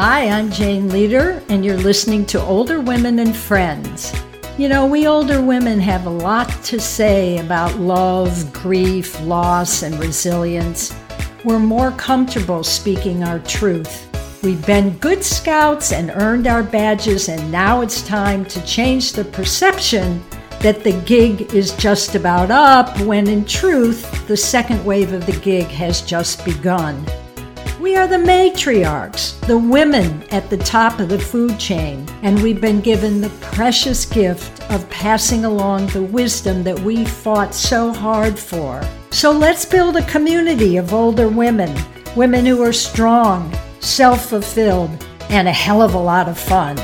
Hi, I'm Jane Leader, and you're listening to Older Women and Friends. You know, we older women have a lot to say about love, grief, loss, and resilience. We're more comfortable speaking our truth. We've been good scouts and earned our badges, and now it's time to change the perception that the gig is just about up, when in truth, the second wave of the gig has just begun. We are the matriarchs, the women at the top of the food chain, and we've been given the precious gift of passing along the wisdom that we fought so hard for. So let's build a community of older women, women who are strong, self fulfilled, and a hell of a lot of fun.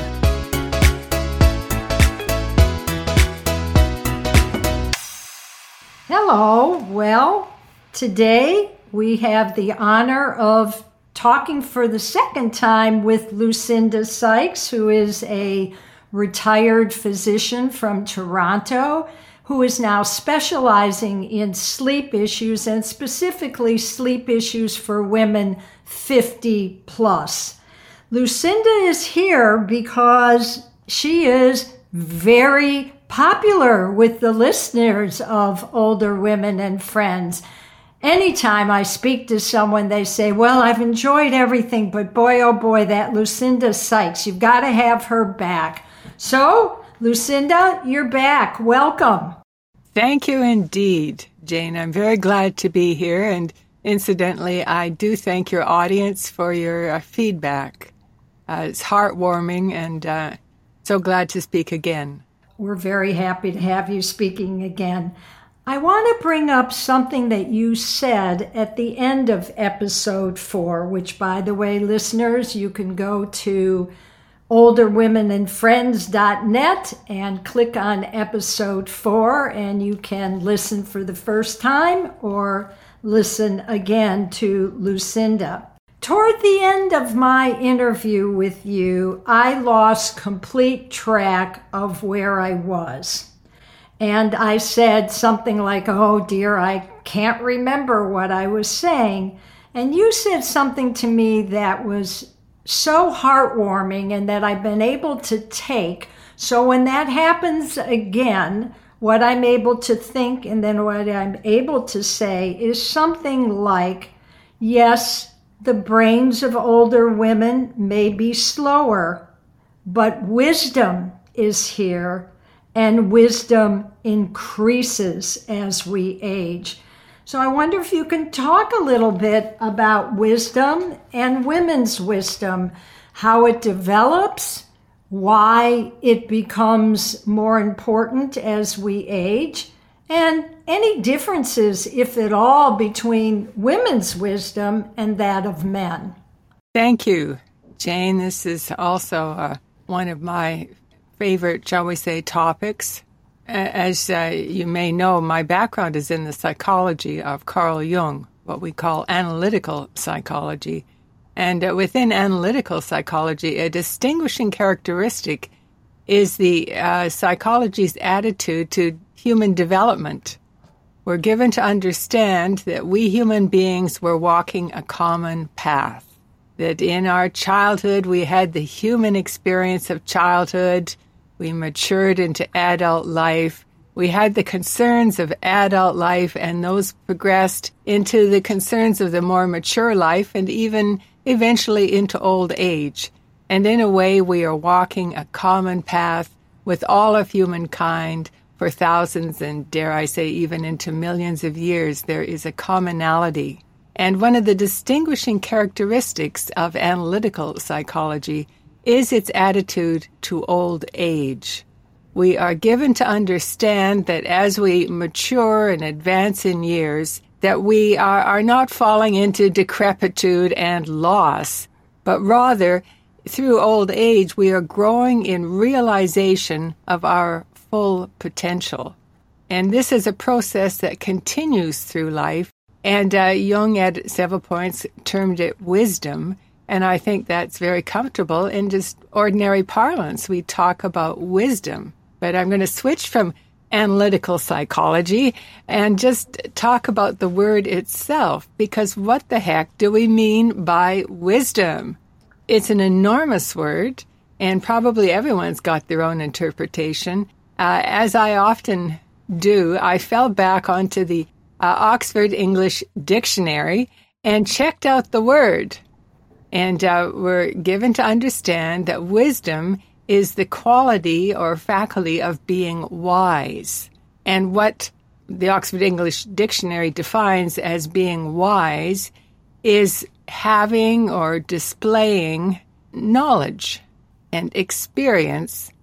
Hello, well, today we have the honor of talking for the second time with Lucinda Sykes, who is a retired physician from Toronto who is now specializing in sleep issues and specifically sleep issues for women 50 plus. Lucinda is here because she is very popular with the listeners of older women and friends anytime I speak to someone, they say, Well, I've enjoyed everything, but boy, oh boy, that Lucinda Sykes, you've got to have her back. So, Lucinda, you're back. Welcome. Thank you indeed, Jane. I'm very glad to be here. And incidentally, I do thank your audience for your uh, feedback. Uh, it's heartwarming and uh, so glad to speak again. We're very happy to have you speaking again. I want to bring up something that you said at the end of episode four, which, by the way, listeners, you can go to olderwomenandfriends.net and click on episode four, and you can listen for the first time or listen again to Lucinda. Toward the end of my interview with you, I lost complete track of where I was. And I said something like, Oh dear, I can't remember what I was saying. And you said something to me that was so heartwarming and that I've been able to take. So when that happens again, what I'm able to think and then what I'm able to say is something like, Yes, the brains of older women may be slower, but wisdom is here and wisdom increases as we age. So I wonder if you can talk a little bit about wisdom and women's wisdom, how it develops, why it becomes more important as we age, and any differences, if at all, between women's wisdom and that of men. Thank you, Jane. This is also uh, one of my favorite, shall we say, topics. As uh, you may know, my background is in the psychology of Carl Jung, what we call analytical psychology. And uh, within analytical psychology, a distinguishing characteristic is the uh, psychology's attitude to human development. We're given to understand that we human beings were walking a common path. That in our childhood, we had the human experience of childhood we matured into adult life. We had the concerns of adult life, and those progressed into the concerns of the more mature life and even eventually into old age. And in a way, we are walking a common path with all of humankind for thousands and, dare I say, even into millions of years. There is a commonality. And one of the distinguishing characteristics of analytical psychology is its attitude to old age. We are given to understand that as we mature and advance in years, that we are, are not falling into decrepitude and loss, but rather through old age, we are growing in realization of our full potential. And this is a process that continues through life. And uh, Jung, at several points, termed it wisdom. And I think that's very comfortable in just ordinary parlance. We talk about wisdom, but I'm going to switch from analytical psychology and just talk about the word itself because what the heck do we mean by wisdom? it's an enormous word, and probably everyone's got their own interpretation. Uh, as I often do, I fell back onto the uh, Oxford English Dictionary and checked out the word. And uh, we're given to understand that wisdom is the quality or faculty of being wise. And what the Oxford English Dictionary defines as being wise is having or displaying knowledge and experience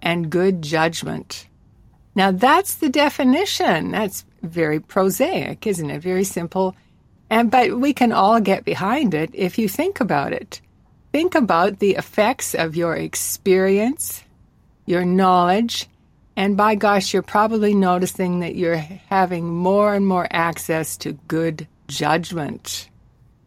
and good judgment. Now, that's the definition. That's very prosaic, isn't it? Very simple. And but we can all get behind it if you think about it. Think about the effects of your experience, your knowledge, and by gosh, you're probably noticing that you're having more and more access to good judgment.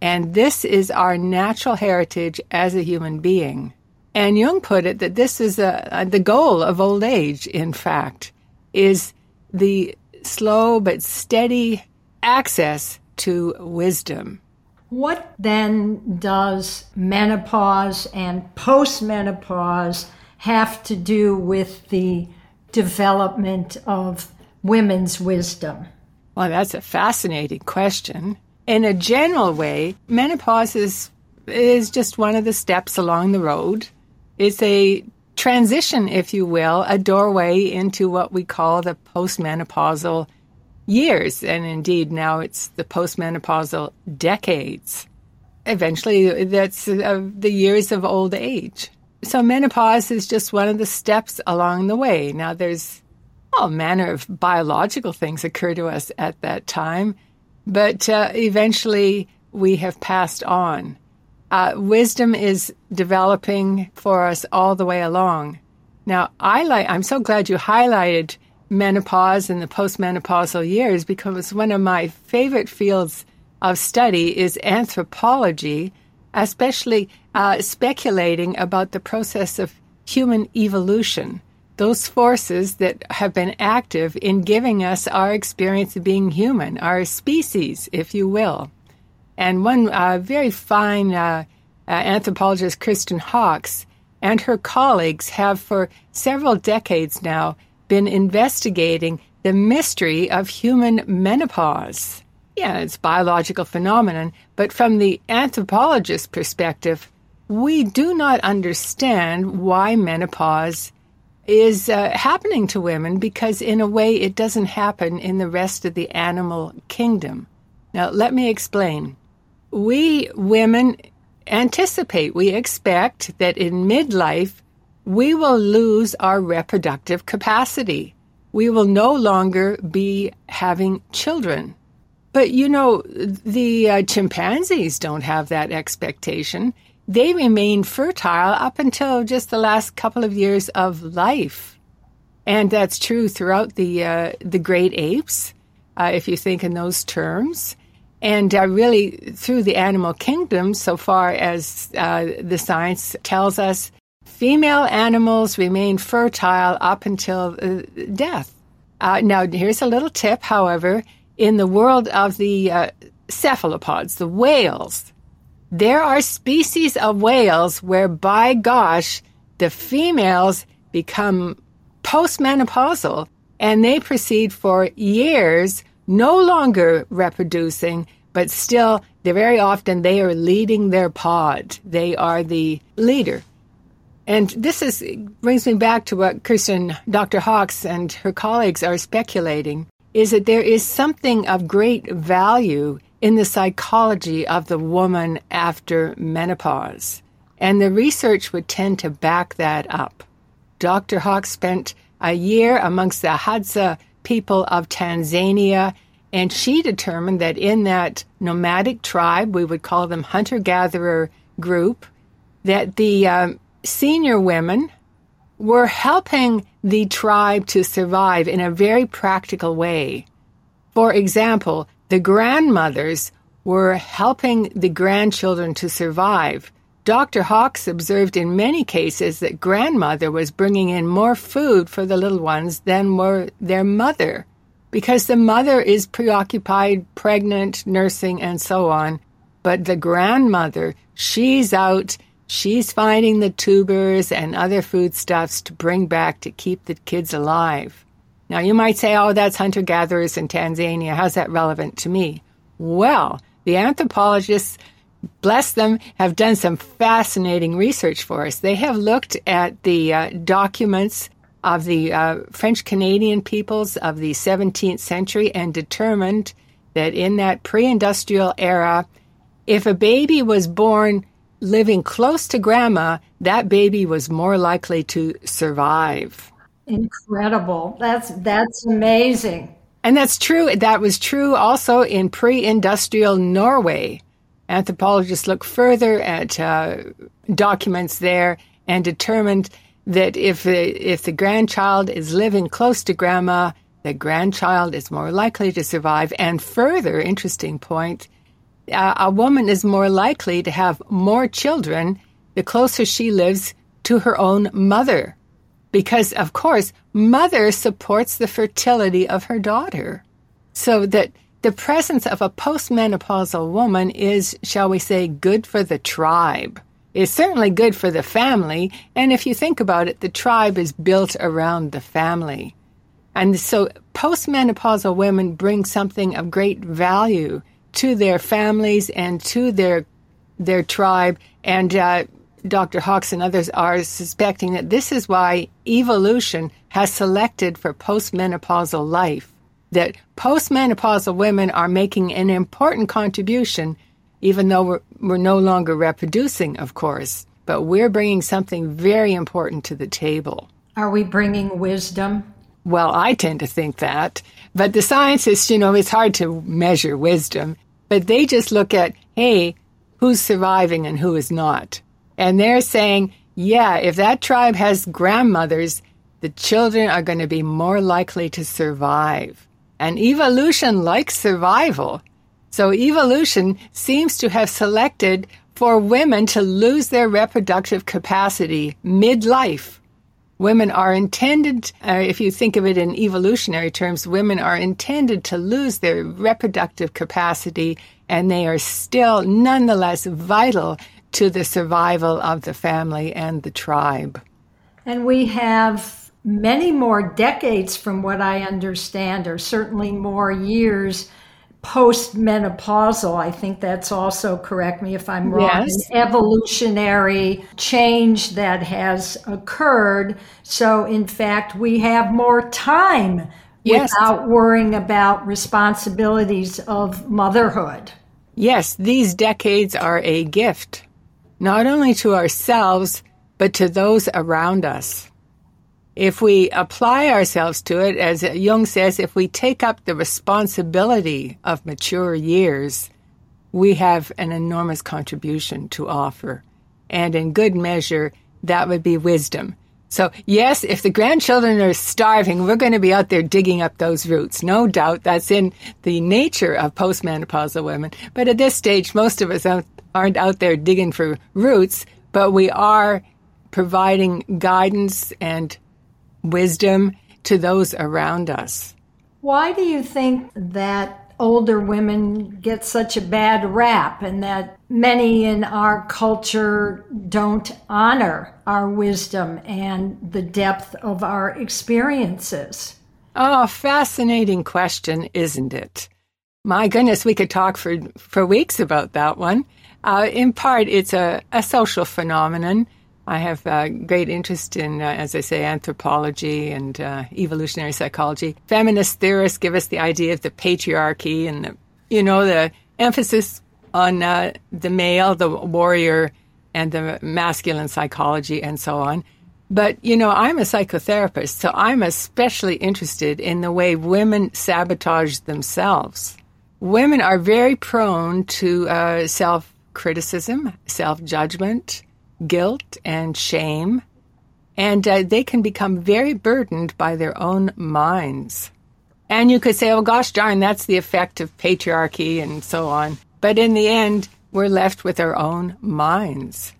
And this is our natural heritage as a human being. And Jung put it that this is a, a, the goal of old age, in fact, is the slow but steady access to wisdom. What then does menopause and postmenopause have to do with the development of women's wisdom? Well, that's a fascinating question. In a general way, menopause is, is just one of the steps along the road. It's a transition, if you will, a doorway into what we call the postmenopausal years. And indeed, now it's the postmenopausal decades. Eventually, that's uh, the years of old age. So, menopause is just one of the steps along the way. Now, there's all manner of biological things occur to us at that time, but uh, eventually we have passed on. Uh, wisdom is developing for us all the way along. Now, I like. I'm so glad you highlighted menopause and the postmenopausal years because one of my favorite fields of study is anthropology, especially uh, speculating about the process of human evolution, those forces that have been active in giving us our experience of being human, our species, if you will. And one uh, very fine uh, uh anthropologist, Kristen Hawkes, and her colleagues have for several decades now been investigating the mystery of human menopause. Yeah, it's biological phenomenon, but from the anthropologist's perspective, we do not understand why menopause is uh, happening to women because, in a way, it doesn't happen in the rest of the animal kingdom. Now, let me explain. We women anticipate, we expect that in midlife, we will lose our reproductive capacity. We will no longer be having children. But you know, the uh, chimpanzees don't have that expectation. They remain fertile up until just the last couple of years of life. And that's true throughout the, uh, the great apes, uh, if you think in those terms. And uh, really, through the animal kingdom, so far as uh, the science tells us, female animals remain fertile up until uh, death. Uh, now, here's a little tip, however. In the world of the uh, cephalopods, the whales, there are species of whales where, by gosh, the females become postmenopausal and they proceed for years no longer reproducing, but still, very often they are leading their pod. They are the leader. And this is brings me back to what Kirsten, Dr. Hawkes, and her colleagues are speculating is that there is something of great value in the psychology of the woman after menopause. And the research would tend to back that up. Dr. Hawkes spent a year amongst the Hadza people of Tanzania, and she determined that in that nomadic tribe, we would call them hunter gatherer group, that the um, senior women were helping the tribe to survive in a very practical way. For example, the grandmothers were helping the grandchildren to survive. Dr. Hawkes observed in many cases that grandmother was bringing in more food for the little ones than were their mother because the mother is preoccupied, pregnant, nursing, and so on. But the grandmother, she's out She's finding the tubers and other foodstuffs to bring back to keep the kids alive. Now, you might say, oh, that's hunter gatherers in Tanzania. How's that relevant to me? Well, the anthropologists, bless them, have done some fascinating research for us. They have looked at the uh, documents of the uh, French Canadian peoples of the 17th century and determined that in that pre industrial era, if a baby was born living close to grandma, that baby was more likely to survive. Incredible. That's that's amazing. And that's true. That was true also in pre-industrial Norway. Anthropologists looked further at uh, documents there and determined that if the, if the grandchild is living close to grandma, the grandchild is more likely to survive. And further, interesting point, uh, a woman is more likely to have more children the closer she lives to her own mother. Because, of course, mother supports the fertility of her daughter. So that the presence of a postmenopausal woman is, shall we say, good for the tribe. It's certainly good for the family. And if you think about it, the tribe is built around the family. And so postmenopausal women bring something of great value to their families and to their their tribe. And uh, Dr. Hawkes and others are suspecting that this is why evolution has selected for postmenopausal life. That postmenopausal women are making an important contribution, even though we're, we're no longer reproducing, of course. But we're bringing something very important to the table. Are we bringing wisdom? Well, I tend to think that. But the scientists, you know, it's hard to measure wisdom, but they just look at, hey, who's surviving and who is not. And they're saying, yeah, if that tribe has grandmothers, the children are going to be more likely to survive. And evolution likes survival. So evolution seems to have selected for women to lose their reproductive capacity midlife Women are intended, uh, if you think of it in evolutionary terms, women are intended to lose their reproductive capacity and they are still nonetheless vital to the survival of the family and the tribe. And we have many more decades, from what I understand, or certainly more years postmenopausal. I think that's also, correct me if I'm wrong, yes. evolutionary change that has occurred. So, in fact, we have more time yes. without worrying about responsibilities of motherhood. Yes, these decades are a gift, not only to ourselves, but to those around us if we apply ourselves to it, as Jung says, if we take up the responsibility of mature years, we have an enormous contribution to offer. And in good measure, that would be wisdom. So, yes, if the grandchildren are starving, we're going to be out there digging up those roots. No doubt that's in the nature of postmenopausal women. But at this stage, most of us aren't out there digging for roots, but we are providing guidance and wisdom to those around us. Why do you think that older women get such a bad rap and that many in our culture don't honor our wisdom and the depth of our experiences? Oh, fascinating question, isn't it? My goodness, we could talk for, for weeks about that one. Uh, in part, it's a, a social phenomenon I have uh, great interest in, uh, as I say, anthropology and uh, evolutionary psychology. Feminist theorists give us the idea of the patriarchy and, the, you know, the emphasis on uh, the male, the warrior, and the masculine psychology and so on. But, you know, I'm a psychotherapist, so I'm especially interested in the way women sabotage themselves. Women are very prone to uh, self criticism, self judgment, guilt and shame, and uh, they can become very burdened by their own minds. And you could say, oh gosh darn, that's the effect of patriarchy and so on. But in the end, we're left with our own minds.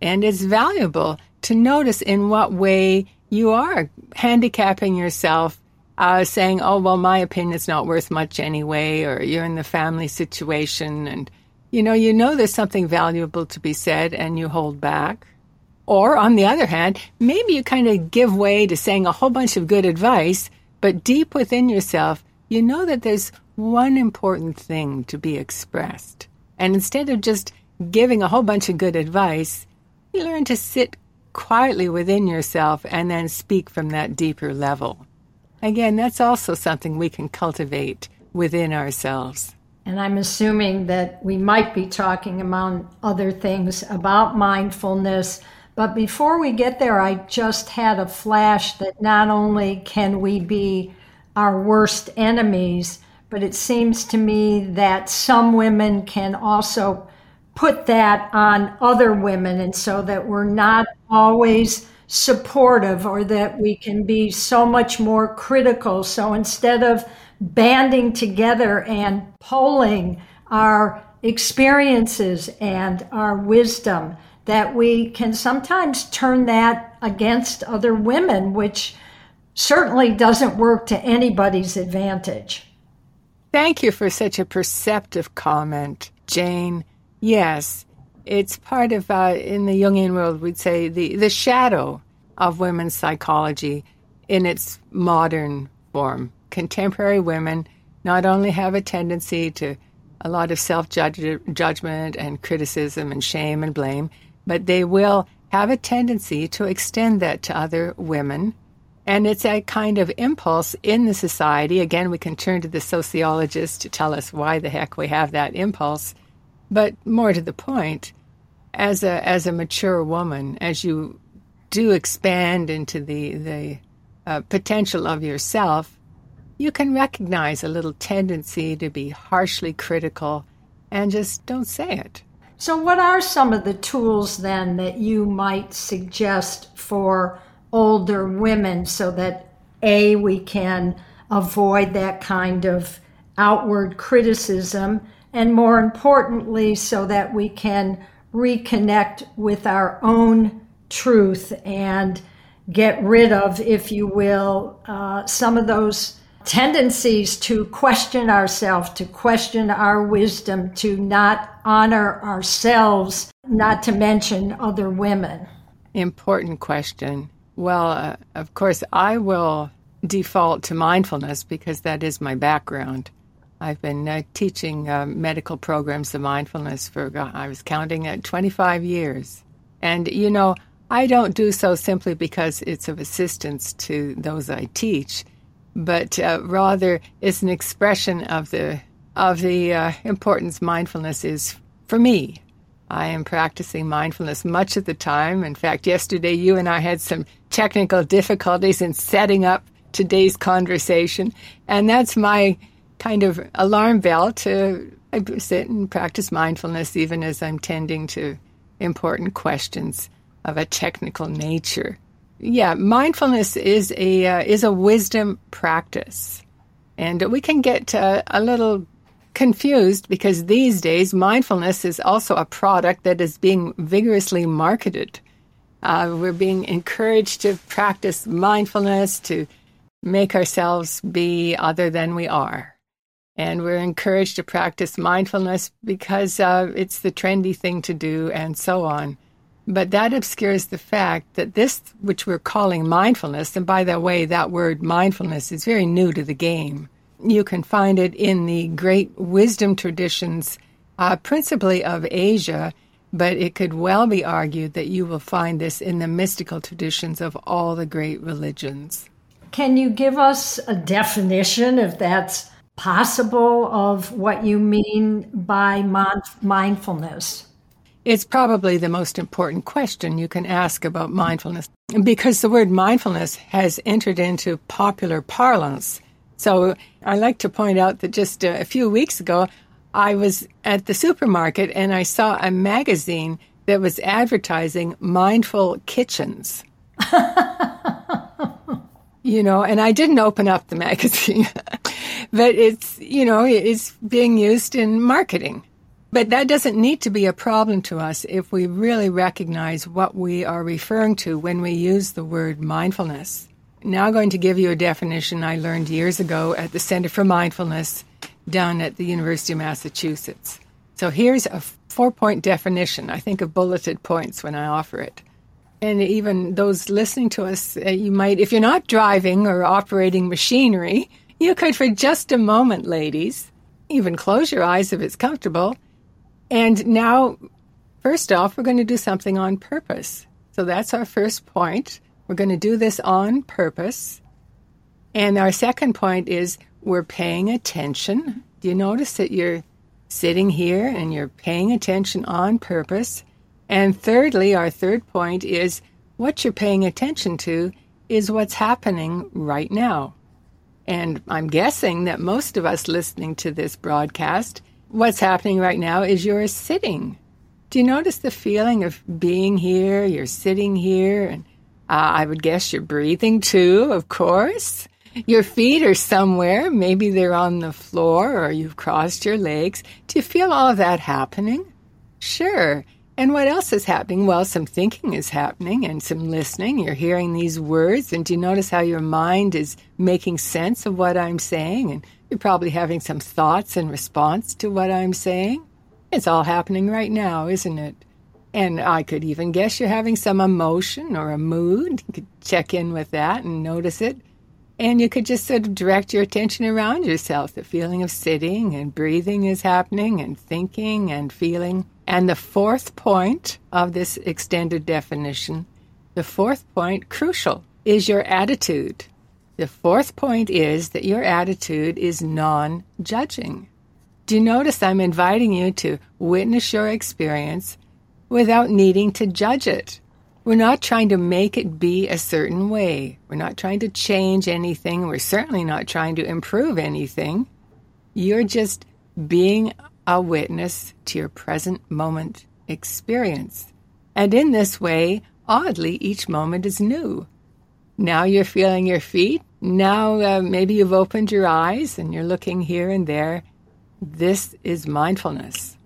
And it's valuable to notice in what way you are handicapping yourself, uh, saying, oh, well, my opinion is not worth much anyway, or you're in the family situation and you know, you know there's something valuable to be said and you hold back. Or on the other hand, maybe you kind of give way to saying a whole bunch of good advice, but deep within yourself, you know that there's one important thing to be expressed. And instead of just giving a whole bunch of good advice, you learn to sit quietly within yourself and then speak from that deeper level. Again, that's also something we can cultivate within ourselves. And I'm assuming that we might be talking, among other things, about mindfulness. But before we get there, I just had a flash that not only can we be our worst enemies, but it seems to me that some women can also put that on other women, and so that we're not always supportive or that we can be so much more critical. So instead of banding together and polling our experiences and our wisdom, that we can sometimes turn that against other women, which certainly doesn't work to anybody's advantage. Thank you for such a perceptive comment, Jane. Yes, it's part of, uh, in the Jungian world, we'd say the, the shadow of women's psychology in its modern form. Contemporary women not only have a tendency to a lot of self judgment and criticism and shame and blame, but they will have a tendency to extend that to other women and it's a kind of impulse in the society. Again, we can turn to the sociologists to tell us why the heck we have that impulse. But more to the point, as a as a mature woman, as you do expand into the the uh, potential of yourself, you can recognize a little tendency to be harshly critical, and just don't say it. So, what are some of the tools then that you might suggest for? older women so that A, we can avoid that kind of outward criticism, and more importantly, so that we can reconnect with our own truth and get rid of, if you will, uh, some of those tendencies to question ourselves, to question our wisdom, to not honor ourselves, not to mention other women. Important question. Well, uh, of course, I will default to mindfulness because that is my background. I've been uh, teaching uh, medical programs of mindfulness for, I was counting at 25 years. And, you know, I don't do so simply because it's of assistance to those I teach, but uh, rather it's an expression of the, of the uh, importance mindfulness is for me I am practicing mindfulness much of the time. In fact, yesterday you and I had some technical difficulties in setting up today's conversation, and that's my kind of alarm bell to sit and practice mindfulness even as I'm tending to important questions of a technical nature. Yeah, mindfulness is a uh, is a wisdom practice, and we can get uh, a little confused because these days mindfulness is also a product that is being vigorously marketed. Uh, we're being encouraged to practice mindfulness, to make ourselves be other than we are. And we're encouraged to practice mindfulness because uh, it's the trendy thing to do and so on. But that obscures the fact that this, which we're calling mindfulness, and by the way, that word mindfulness is very new to the game you can find it in the great wisdom traditions, uh, principally of Asia, but it could well be argued that you will find this in the mystical traditions of all the great religions. Can you give us a definition, if that's possible, of what you mean by mindfulness? It's probably the most important question you can ask about mindfulness because the word mindfulness has entered into popular parlance so I like to point out that just a few weeks ago, I was at the supermarket and I saw a magazine that was advertising mindful kitchens. you know, and I didn't open up the magazine, but it's, you know, it's being used in marketing. But that doesn't need to be a problem to us if we really recognize what we are referring to when we use the word mindfulness now I'm going to give you a definition I learned years ago at the Center for Mindfulness down at the University of Massachusetts. So here's a four point definition. I think of bulleted points when I offer it. And even those listening to us, uh, you might, if you're not driving or operating machinery, you could, for just a moment, ladies, even close your eyes if it's comfortable. And now, first off, we're going to do something on purpose. So that's our first point. We're going to do this on purpose. And our second point is we're paying attention. Do you notice that you're sitting here and you're paying attention on purpose? And thirdly, our third point is what you're paying attention to is what's happening right now. And I'm guessing that most of us listening to this broadcast, what's happening right now is you're sitting. Do you notice the feeling of being here? You're sitting here, and uh, I would guess you're breathing too, of course. Your feet are somewhere. Maybe they're on the floor or you've crossed your legs. Do you feel all of that happening? Sure. And what else is happening? Well, some thinking is happening and some listening. You're hearing these words, and do you notice how your mind is making sense of what I'm saying? And you're probably having some thoughts in response to what I'm saying. It's all happening right now, isn't it? And I could even guess you're having some emotion or a mood. You could check in with that and notice it. And you could just sort of direct your attention around yourself. The feeling of sitting and breathing is happening, and thinking and feeling. And the fourth point of this extended definition, the fourth point, crucial, is your attitude. The fourth point is that your attitude is non judging. Do you notice I'm inviting you to witness your experience without needing to judge it? We're not trying to make it be a certain way. We're not trying to change anything. We're certainly not trying to improve anything. You're just being a witness to your present moment experience. And in this way, oddly, each moment is new. Now you're feeling your feet. Now uh, maybe you've opened your eyes and you're looking here and there. This is mindfulness.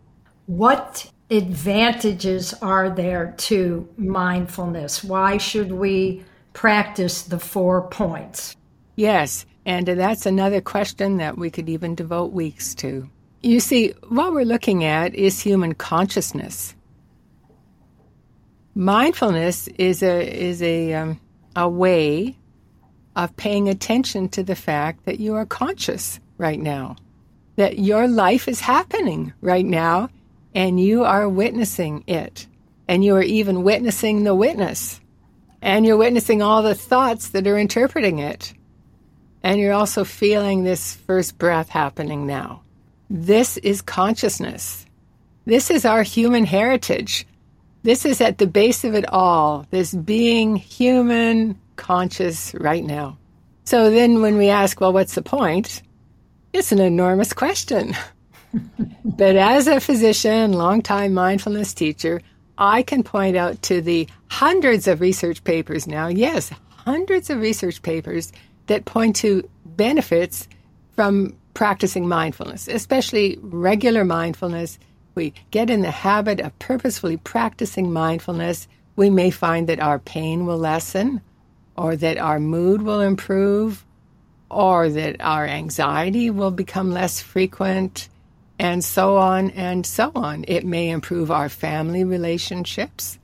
What advantages are there to mindfulness? Why should we practice the four points? Yes, and that's another question that we could even devote weeks to. You see, what we're looking at is human consciousness. Mindfulness is a is a um, a way of paying attention to the fact that you are conscious right now, that your life is happening right now, and you are witnessing it. And you are even witnessing the witness. And you're witnessing all the thoughts that are interpreting it. And you're also feeling this first breath happening now. This is consciousness. This is our human heritage. This is at the base of it all, this being human, conscious right now. So then when we ask, well, what's the point? It's an enormous question. but as a physician, longtime mindfulness teacher, I can point out to the hundreds of research papers now, yes, hundreds of research papers that point to benefits from practicing mindfulness, especially regular mindfulness. We get in the habit of purposefully practicing mindfulness, we may find that our pain will lessen, or that our mood will improve, or that our anxiety will become less frequent, and so on and so on. It may improve our family relationships,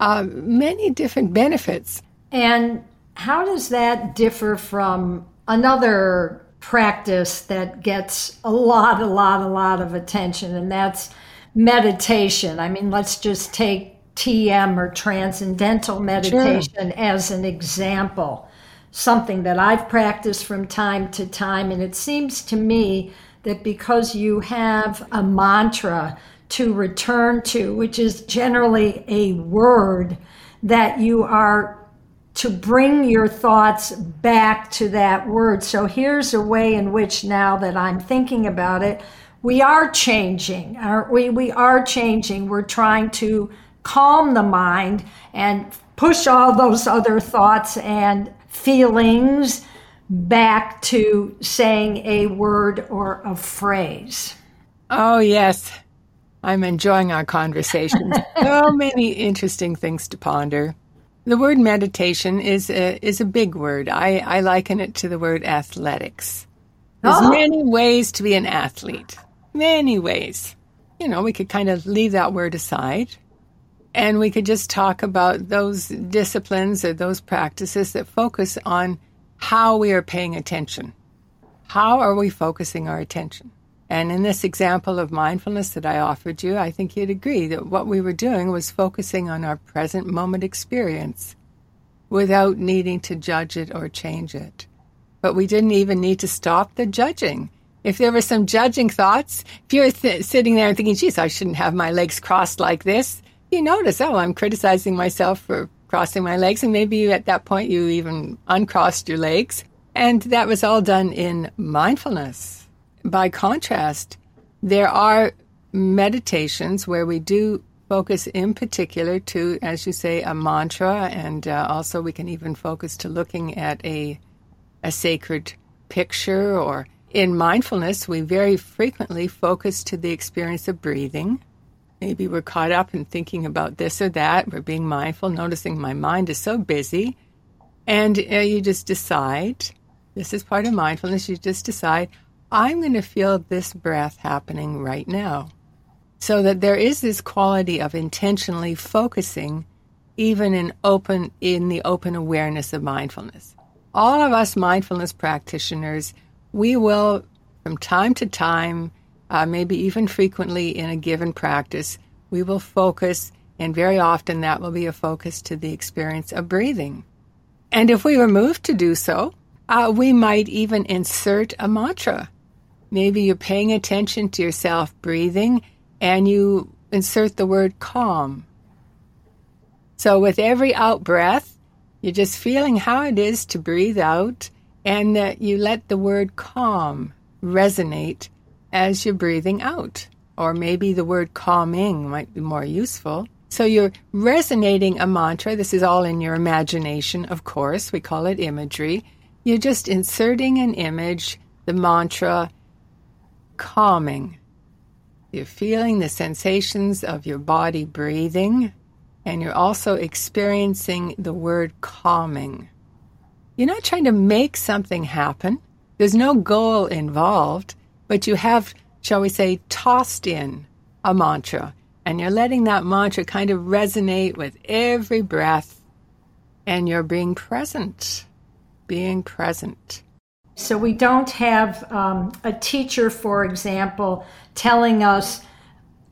uh, many different benefits. And how does that differ from another practice that gets a lot, a lot, a lot of attention, and that's meditation? I mean, let's just take TM or transcendental meditation sure. as an example, something that I've practiced from time to time, and it seems to me that because you have a mantra to return to, which is generally a word that you are to bring your thoughts back to that word. So here's a way in which now that I'm thinking about it, we are changing, aren't we? We are changing. We're trying to calm the mind and push all those other thoughts and feelings back to saying a word or a phrase. Oh, yes. I'm enjoying our conversation. so many interesting things to ponder. The word meditation is a, is a big word. I, I liken it to the word athletics. There's oh. many ways to be an athlete. Many ways. you know, we could kind of leave that word aside and we could just talk about those disciplines or those practices that focus on how we are paying attention. How are we focusing our attention? And in this example of mindfulness that I offered you, I think you'd agree that what we were doing was focusing on our present moment experience without needing to judge it or change it. But we didn't even need to stop the judging. If there were some judging thoughts, if you're th- sitting there and thinking, geez, I shouldn't have my legs crossed like this, you notice, oh, I'm criticizing myself for crossing my legs. And maybe at that point you even uncrossed your legs. And that was all done in mindfulness by contrast, there are meditations where we do focus in particular to, as you say, a mantra, and uh, also we can even focus to looking at a a sacred picture. Or in mindfulness, we very frequently focus to the experience of breathing. Maybe we're caught up in thinking about this or that. We're being mindful, noticing my mind is so busy, and uh, you just decide. This is part of mindfulness. You just decide, I'm going to feel this breath happening right now. So that there is this quality of intentionally focusing even in open in the open awareness of mindfulness. All of us mindfulness practitioners, we will from time to time, uh, maybe even frequently in a given practice, we will focus, and very often that will be a focus to the experience of breathing. And if we were moved to do so, uh, we might even insert a mantra Maybe you're paying attention to yourself breathing and you insert the word calm. So, with every out breath, you're just feeling how it is to breathe out and that you let the word calm resonate as you're breathing out. Or maybe the word calming might be more useful. So you're resonating a mantra. This is all in your imagination, of course. We call it imagery. You're just inserting an image, the mantra, calming. You're feeling the sensations of your body breathing, and you're also experiencing the word calming. You're not trying to make something happen, there's no goal involved, but you have, shall we say, tossed in a mantra, and you're letting that mantra kind of resonate with every breath, and you're being present. Being present. So we don't have um, a teacher, for example, telling us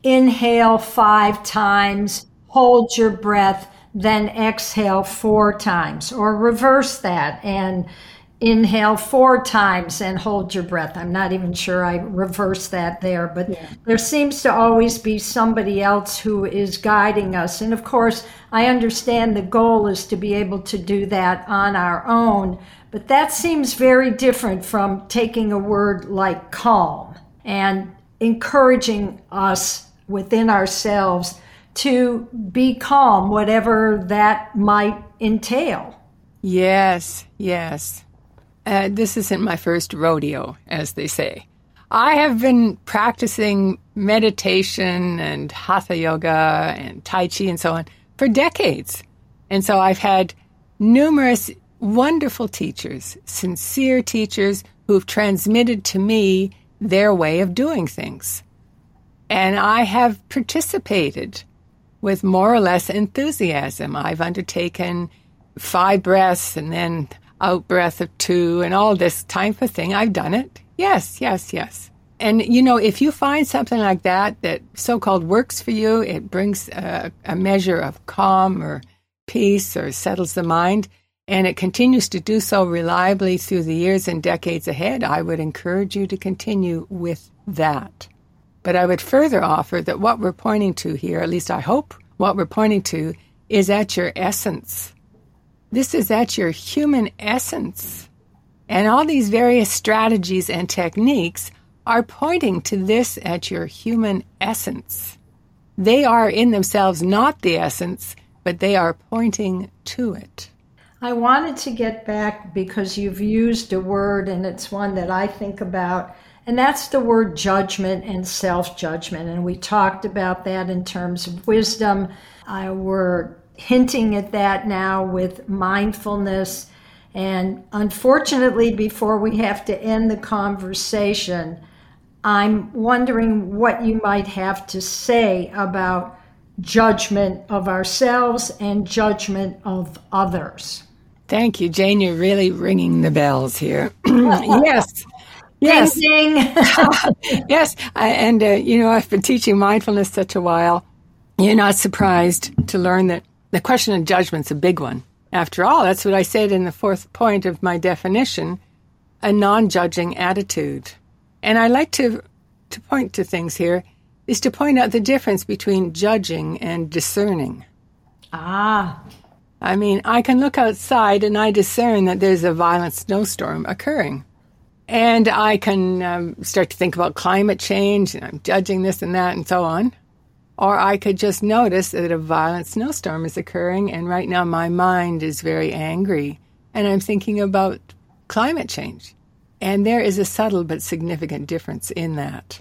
inhale five times, hold your breath, then exhale four times, or reverse that and inhale four times and hold your breath. I'm not even sure I reverse that there, but yeah. there seems to always be somebody else who is guiding us. And of course, I understand the goal is to be able to do that on our own. But that seems very different from taking a word like calm and encouraging us within ourselves to be calm, whatever that might entail. Yes, yes. Uh, this isn't my first rodeo, as they say. I have been practicing meditation and hatha yoga and tai chi and so on for decades. And so I've had numerous wonderful teachers, sincere teachers who've transmitted to me their way of doing things. And I have participated with more or less enthusiasm. I've undertaken five breaths and then out breath of two and all this type of thing. I've done it. Yes, yes, yes. And you know, if you find something like that that so called works for you, it brings a, a measure of calm or peace or settles the mind, and it continues to do so reliably through the years and decades ahead, I would encourage you to continue with that. But I would further offer that what we're pointing to here, at least I hope what we're pointing to, is at your essence. This is at your human essence. And all these various strategies and techniques are pointing to this at your human essence. They are in themselves not the essence, but they are pointing to it. I wanted to get back because you've used a word and it's one that I think about, and that's the word judgment and self judgment. And we talked about that in terms of wisdom. Uh, we're hinting at that now with mindfulness. And unfortunately, before we have to end the conversation, I'm wondering what you might have to say about judgment of ourselves and judgment of others. Thank you, Jane. You're really ringing the bells here. yes. Yes. Ding, ding. yes. I, and, uh, you know, I've been teaching mindfulness such a while. You're not surprised to learn that the question of judgment's a big one. After all, that's what I said in the fourth point of my definition a non judging attitude. And I like to, to point to things here is to point out the difference between judging and discerning. Ah. I mean, I can look outside and I discern that there's a violent snowstorm occurring. And I can um, start to think about climate change and I'm judging this and that and so on. Or I could just notice that a violent snowstorm is occurring and right now my mind is very angry and I'm thinking about climate change. And there is a subtle but significant difference in that.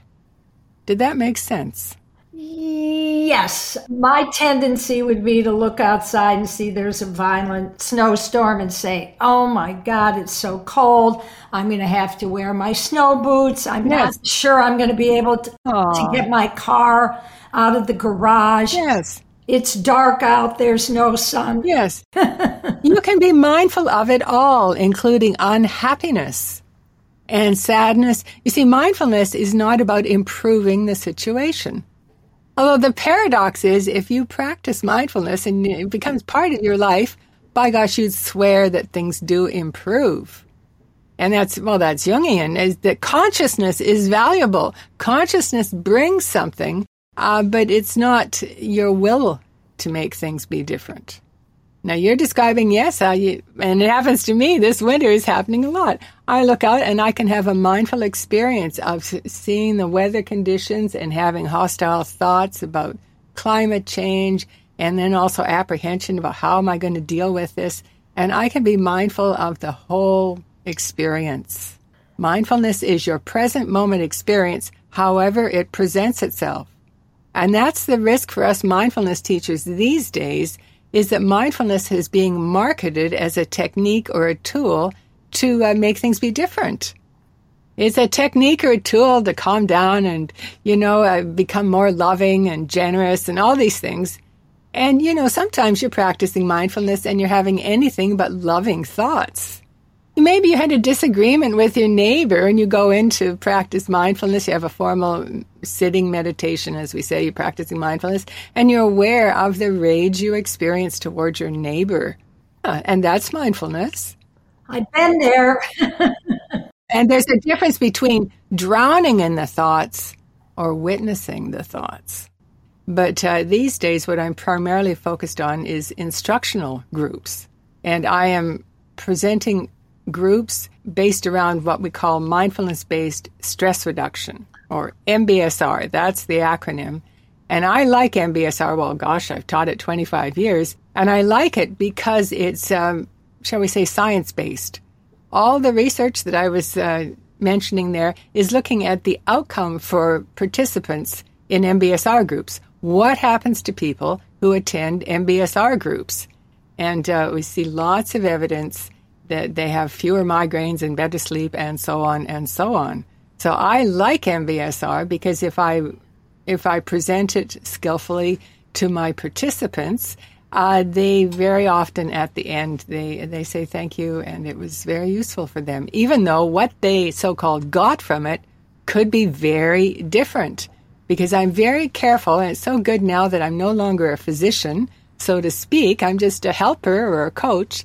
Did that make sense? Yes. My tendency would be to look outside and see there's a violent snowstorm and say, oh my God, it's so cold. I'm going to have to wear my snow boots. I'm yes. not sure I'm going to be able to, to get my car out of the garage. Yes. It's dark out, there's no sun. Yes. you can be mindful of it all, including unhappiness and sadness. You see, mindfulness is not about improving the situation. Although the paradox is if you practice mindfulness and it becomes part of your life, by gosh, you'd swear that things do improve. And that's, well, that's Jungian, is that consciousness is valuable. Consciousness brings something, uh, but it's not your will to make things be different. Now you're describing, yes, how you, and it happens to me. This winter is happening a lot. I look out and I can have a mindful experience of seeing the weather conditions and having hostile thoughts about climate change and then also apprehension about how am I going to deal with this. And I can be mindful of the whole experience. Mindfulness is your present moment experience, however it presents itself. And that's the risk for us mindfulness teachers these days is that mindfulness is being marketed as a technique or a tool to uh, make things be different. It's a technique or a tool to calm down and, you know, uh, become more loving and generous and all these things. And, you know, sometimes you're practicing mindfulness and you're having anything but loving thoughts. Maybe you had a disagreement with your neighbor and you go in to practice mindfulness. You have a formal sitting meditation, as we say, you're practicing mindfulness, and you're aware of the rage you experience towards your neighbor. And that's mindfulness. I've been there. and there's a difference between drowning in the thoughts or witnessing the thoughts. But uh, these days, what I'm primarily focused on is instructional groups. And I am presenting groups based around what we call mindfulness based stress reduction or MBSR. That's the acronym. And I like MBSR. Well, gosh, I've taught it 25 years. And I like it because it's, um, shall we say, science based. All the research that I was uh, mentioning there is looking at the outcome for participants in MBSR groups. What happens to people who attend MBSR groups? And uh, we see lots of evidence that they have fewer migraines and better sleep and so on and so on. So I like MBSR because if I if I present it skillfully to my participants, uh, they very often at the end they they say thank you and it was very useful for them, even though what they so called got from it could be very different. Because I'm very careful, and it's so good now that I'm no longer a physician, so to speak. I'm just a helper or a coach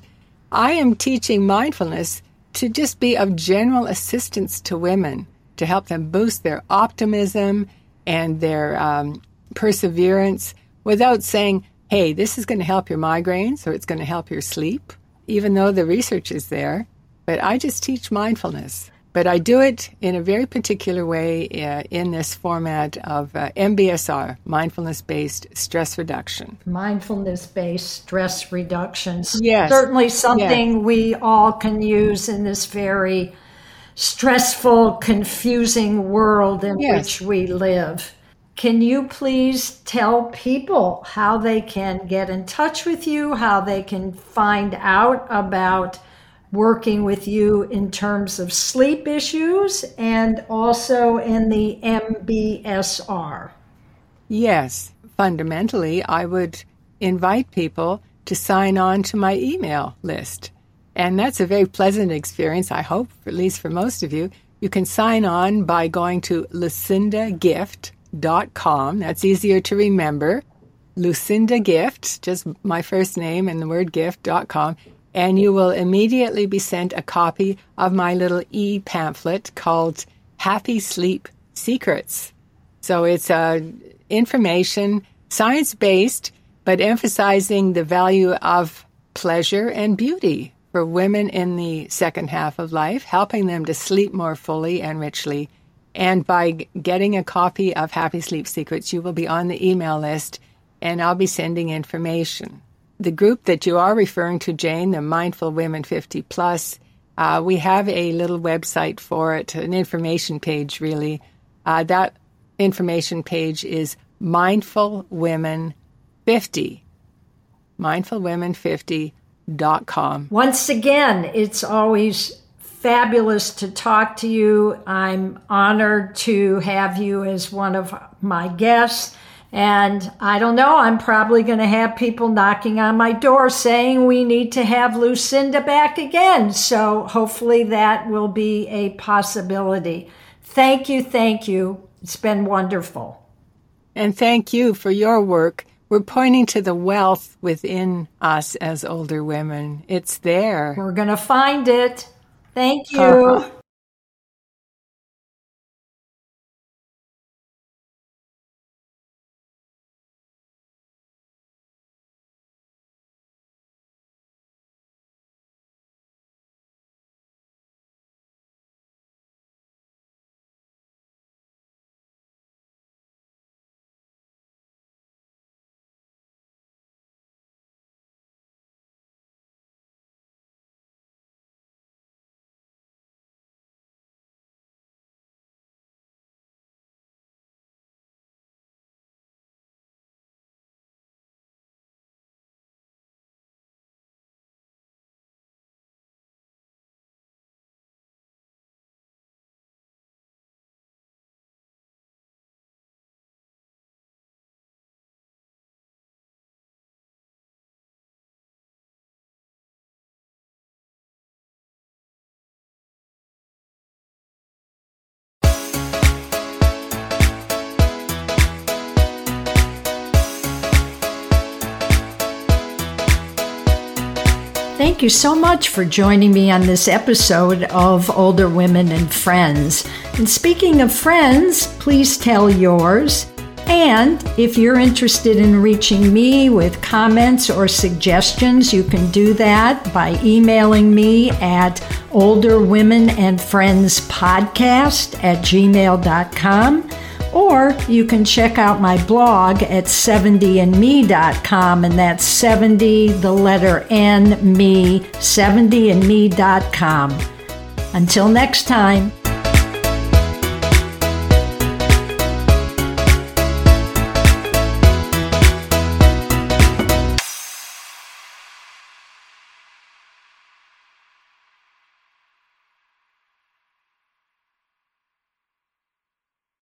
I am teaching mindfulness to just be of general assistance to women to help them boost their optimism and their um, perseverance without saying, hey, this is going to help your migraines or it's going to help your sleep, even though the research is there. But I just teach mindfulness. But I do it in a very particular way uh, in this format of uh, MBSR, mindfulness based stress reduction. Mindfulness based stress reduction. Yes. Certainly something yes. we all can use in this very stressful, confusing world in yes. which we live. Can you please tell people how they can get in touch with you, how they can find out about working with you in terms of sleep issues and also in the MBSR. Yes, fundamentally, I would invite people to sign on to my email list. And that's a very pleasant experience, I hope, at least for most of you. You can sign on by going to lucindagift.com. That's easier to remember. Lucinda Gift, just my first name and the word gift.com. And you will immediately be sent a copy of my little e pamphlet called Happy Sleep Secrets. So it's uh, information, science based, but emphasizing the value of pleasure and beauty for women in the second half of life, helping them to sleep more fully and richly. And by getting a copy of Happy Sleep Secrets, you will be on the email list and I'll be sending information. The group that you are referring to, Jane, the Mindful Women 50 Plus, uh, we have a little website for it, an information page, really. Uh, that information page is Mindful Women 50. MindfulWomen50.com. Once again, it's always fabulous to talk to you. I'm honored to have you as one of my guests. And I don't know, I'm probably going to have people knocking on my door saying we need to have Lucinda back again. So hopefully that will be a possibility. Thank you, thank you. It's been wonderful. And thank you for your work. We're pointing to the wealth within us as older women. It's there. We're going to find it. Thank you. Uh-huh. Thank you so much for joining me on this episode of Older Women and Friends. And speaking of friends, please tell yours. And if you're interested in reaching me with comments or suggestions, you can do that by emailing me at olderwomenandfriendspodcast at gmail.com or you can check out my blog at 70andme.com, and that's 70, the letter N, me, 70andme.com. Until next time.